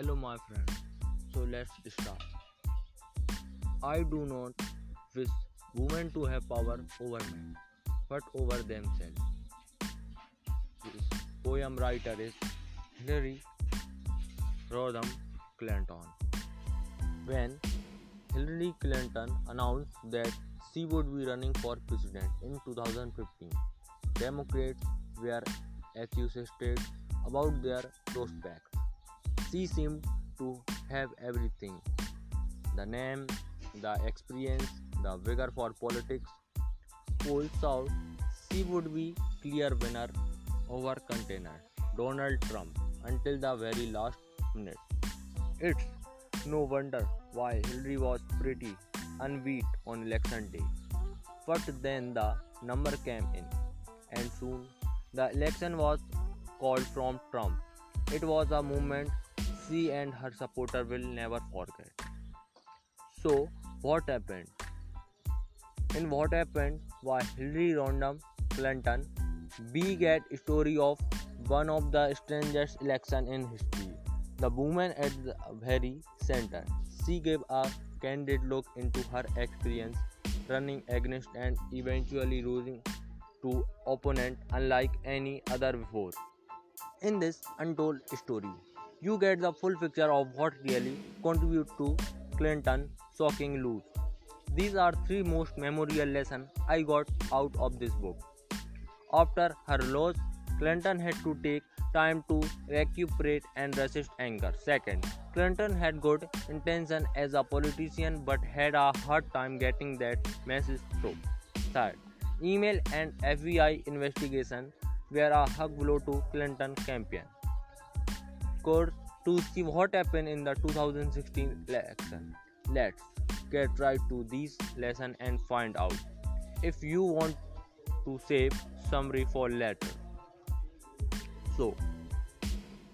Hello, my friend. So let's start. I do not wish women to have power over men, but over themselves. This poem writer is Hillary Rodham Clinton. When Hillary Clinton announced that she would be running for president in 2015, Democrats were enthusiastic about their prospects. She seemed to have everything the name, the experience, the vigor for politics. Out she would be clear winner over contender Donald Trump until the very last minute. It's no wonder why Hillary was pretty unbeat on election day. But then the number came in, and soon the election was called from Trump. It was a moment she and her supporter will never forget. So, what happened? In what happened was Hillary Rodham Clinton begat story of one of the strangest election in history. The woman at the very center. She gave a candid look into her experience running against and eventually losing to opponent unlike any other before. In this untold story, you get the full picture of what really contributed to Clinton shocking lose. These are three most memorable lessons I got out of this book. After her loss, Clinton had to take time to recuperate and resist anger. Second, Clinton had good intention as a politician but had a hard time getting that message through. Third, email and FBI investigation were a hug blow to Clinton campaign. Course to see what happened in the 2016 election. Let's get right to this lesson and find out if you want to save summary for later. So,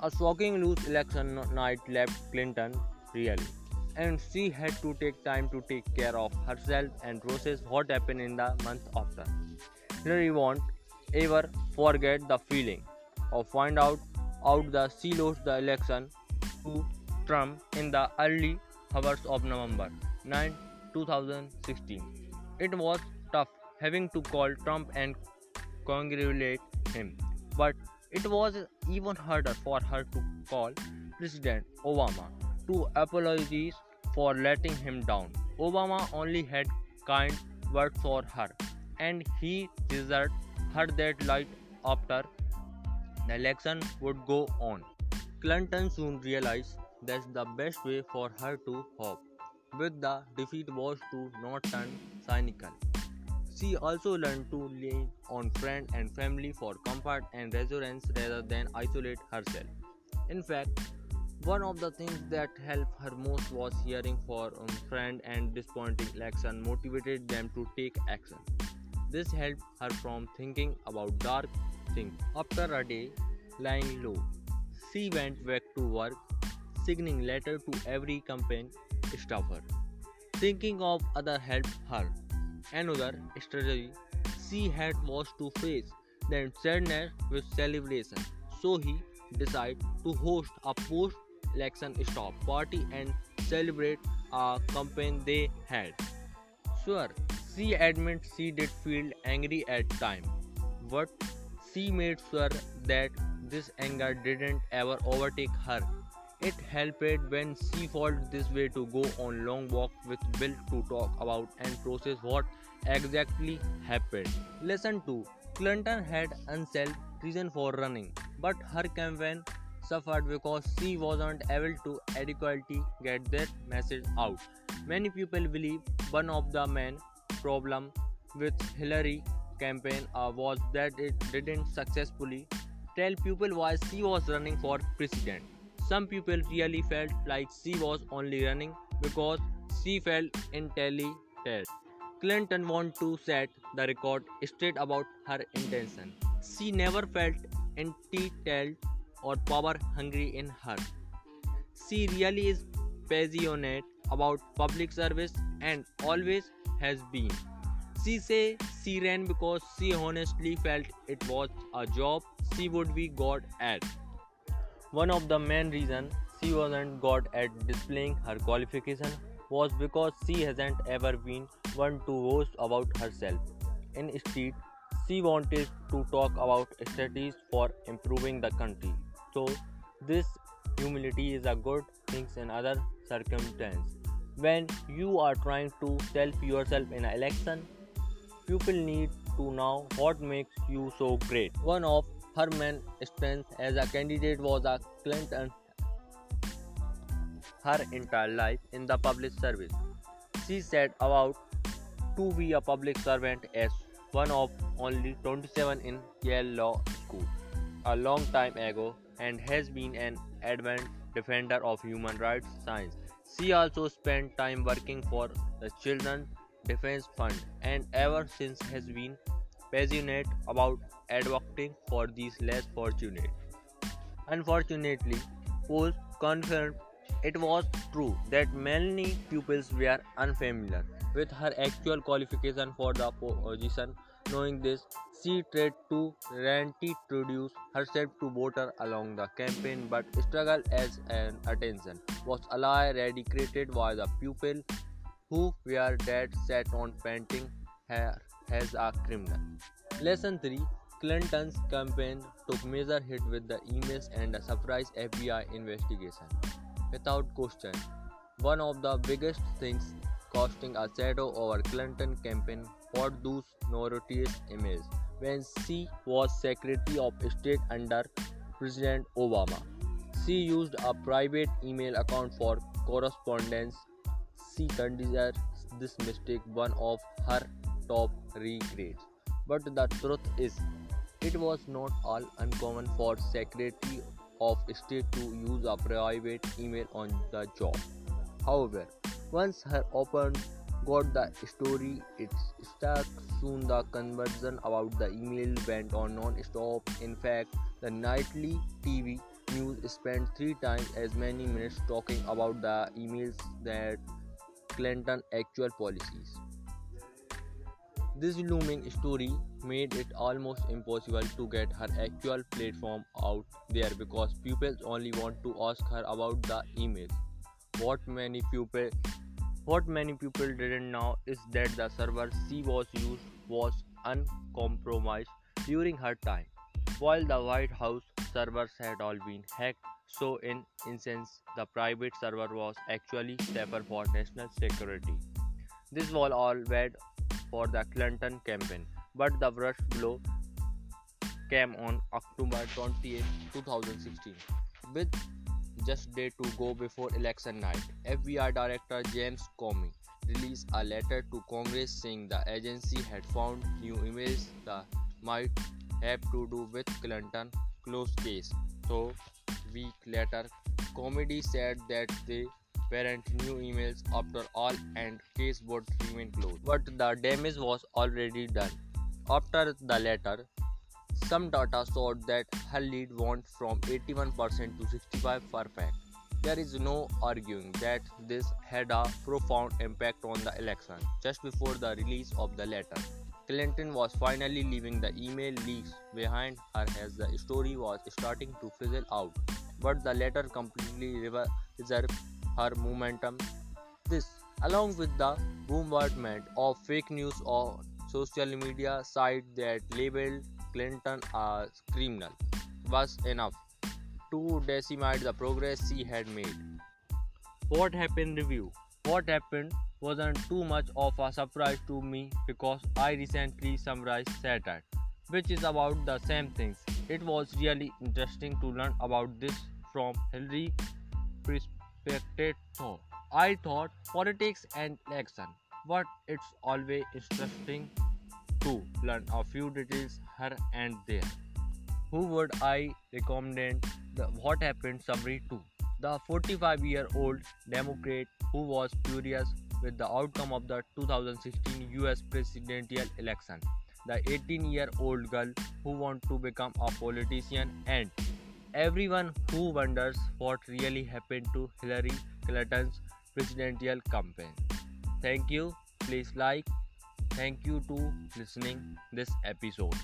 a shocking loose election night left Clinton really, and she had to take time to take care of herself and process what happened in the month after. Hillary won't ever forget the feeling of find out out the she lost the election to Trump in the early hours of November 9, 2016. It was tough having to call Trump and congratulate him, but it was even harder for her to call President Obama to apologize for letting him down. Obama only had kind words for her, and he deserved her that light after the election would go on. Clinton soon realized that the best way for her to hope with the defeat was to not turn cynical. She also learned to lean on friends and family for comfort and reassurance rather than isolate herself. In fact, one of the things that helped her most was hearing from um, friends and disappointing election motivated them to take action. This helped her from thinking about dark After a day lying low, she went back to work, signing letter to every campaign staffer. Thinking of other help her. Another strategy she had was to face the sadness with celebration. So he decided to host a post-election stop party and celebrate a campaign they had. Sure, she admits she did feel angry at time, but she made sure that this anger didn't ever overtake her. It helped when she felt this way to go on long walk with Bill to talk about and process what exactly happened. Lesson 2 Clinton had unself reason for running, but her campaign suffered because she wasn't able to adequately get their message out. Many people believe one of the main problem with Hillary campaign uh, was that it didn't successfully tell people why she was running for president. Some people really felt like she was only running because she felt intelligent. Clinton wanted to set the record straight about her intention. She never felt entitled or power hungry in her. She really is passionate about public service and always has been. She says she ran because she honestly felt it was a job she would be good at. One of the main reasons she wasn't good at displaying her qualification was because she hasn't ever been one to boast about herself. Instead, she wanted to talk about strategies for improving the country. So, this humility is a good thing in other circumstances. When you are trying to sell yourself in an election, people need to know what makes you so great. One of her main strengths as a candidate was a Clinton her entire life in the public service. She set about to be a public servant as one of only 27 in Yale Law School a long time ago and has been an adamant defender of human rights science. She also spent time working for the Children's Defense Fund and ever since has been passionate about advocating for these less fortunate. Unfortunately, polls confirmed it was true that many pupils were unfamiliar with her actual qualification for the position. Knowing this, she tried to reintroduce herself to voters along the campaign, but struggled as an attention was ally eradicated by the pupil who were dead set on painting her as a criminal. Lesson 3 Clinton's campaign took major hit with the emails and a surprise FBI investigation without question. One of the biggest things casting a shadow over Clinton campaign for those notorious emails when she was Secretary of State under President Obama. She used a private email account for correspondence. She considers this mistake one of her top regrets. But the truth is, it was not all uncommon for Secretary of state to use a private email on the job. However, once her opponent got the story, it stuck. Soon the conversation about the email went on non-stop. In fact, the nightly TV news spent three times as many minutes talking about the emails that Clinton actual policies. This looming story made it almost impossible to get her actual platform out there because pupils only want to ask her about the emails. What many people what many people didn't know is that the server she was used was uncompromised during her time. While the White House servers had all been hacked, so in essence the private server was actually safer for national security. This was all bad for the Clinton campaign, but the worst blow came on October 28, 2016. With just day to go before election night, FBI Director James Comey released a letter to Congress saying the agency had found new emails that might have to do with Clinton close case. So, week later, Comey said that they weren't new emails after all and case would remain closed. But the damage was already done. After the letter, some data showed that her lead went from 81% to 65 perfect. There is no arguing that this had a profound impact on the election. Just before the release of the letter, Clinton was finally leaving the email leaks behind her as the story was starting to fizzle out. But the latter completely reserved her momentum. This, along with the bombardment of fake news on social media sites that labeled Clinton a criminal, was enough to decimate the progress she had made. What happened review? What happened wasn't too much of a surprise to me because I recently summarized Shattered, which is about the same things. It was really interesting to learn about this from expected so. I thought politics and election, but it's always interesting to learn a few details here and there. Who would I recommend the What Happened summary to? The 45 year old Democrat who was furious with the outcome of the 2016 US presidential election. The 18 year old girl who wants to become a politician and everyone who wonders what really happened to Hillary Clinton's presidential campaign. Thank you. Please like. Thank you to listening this episode.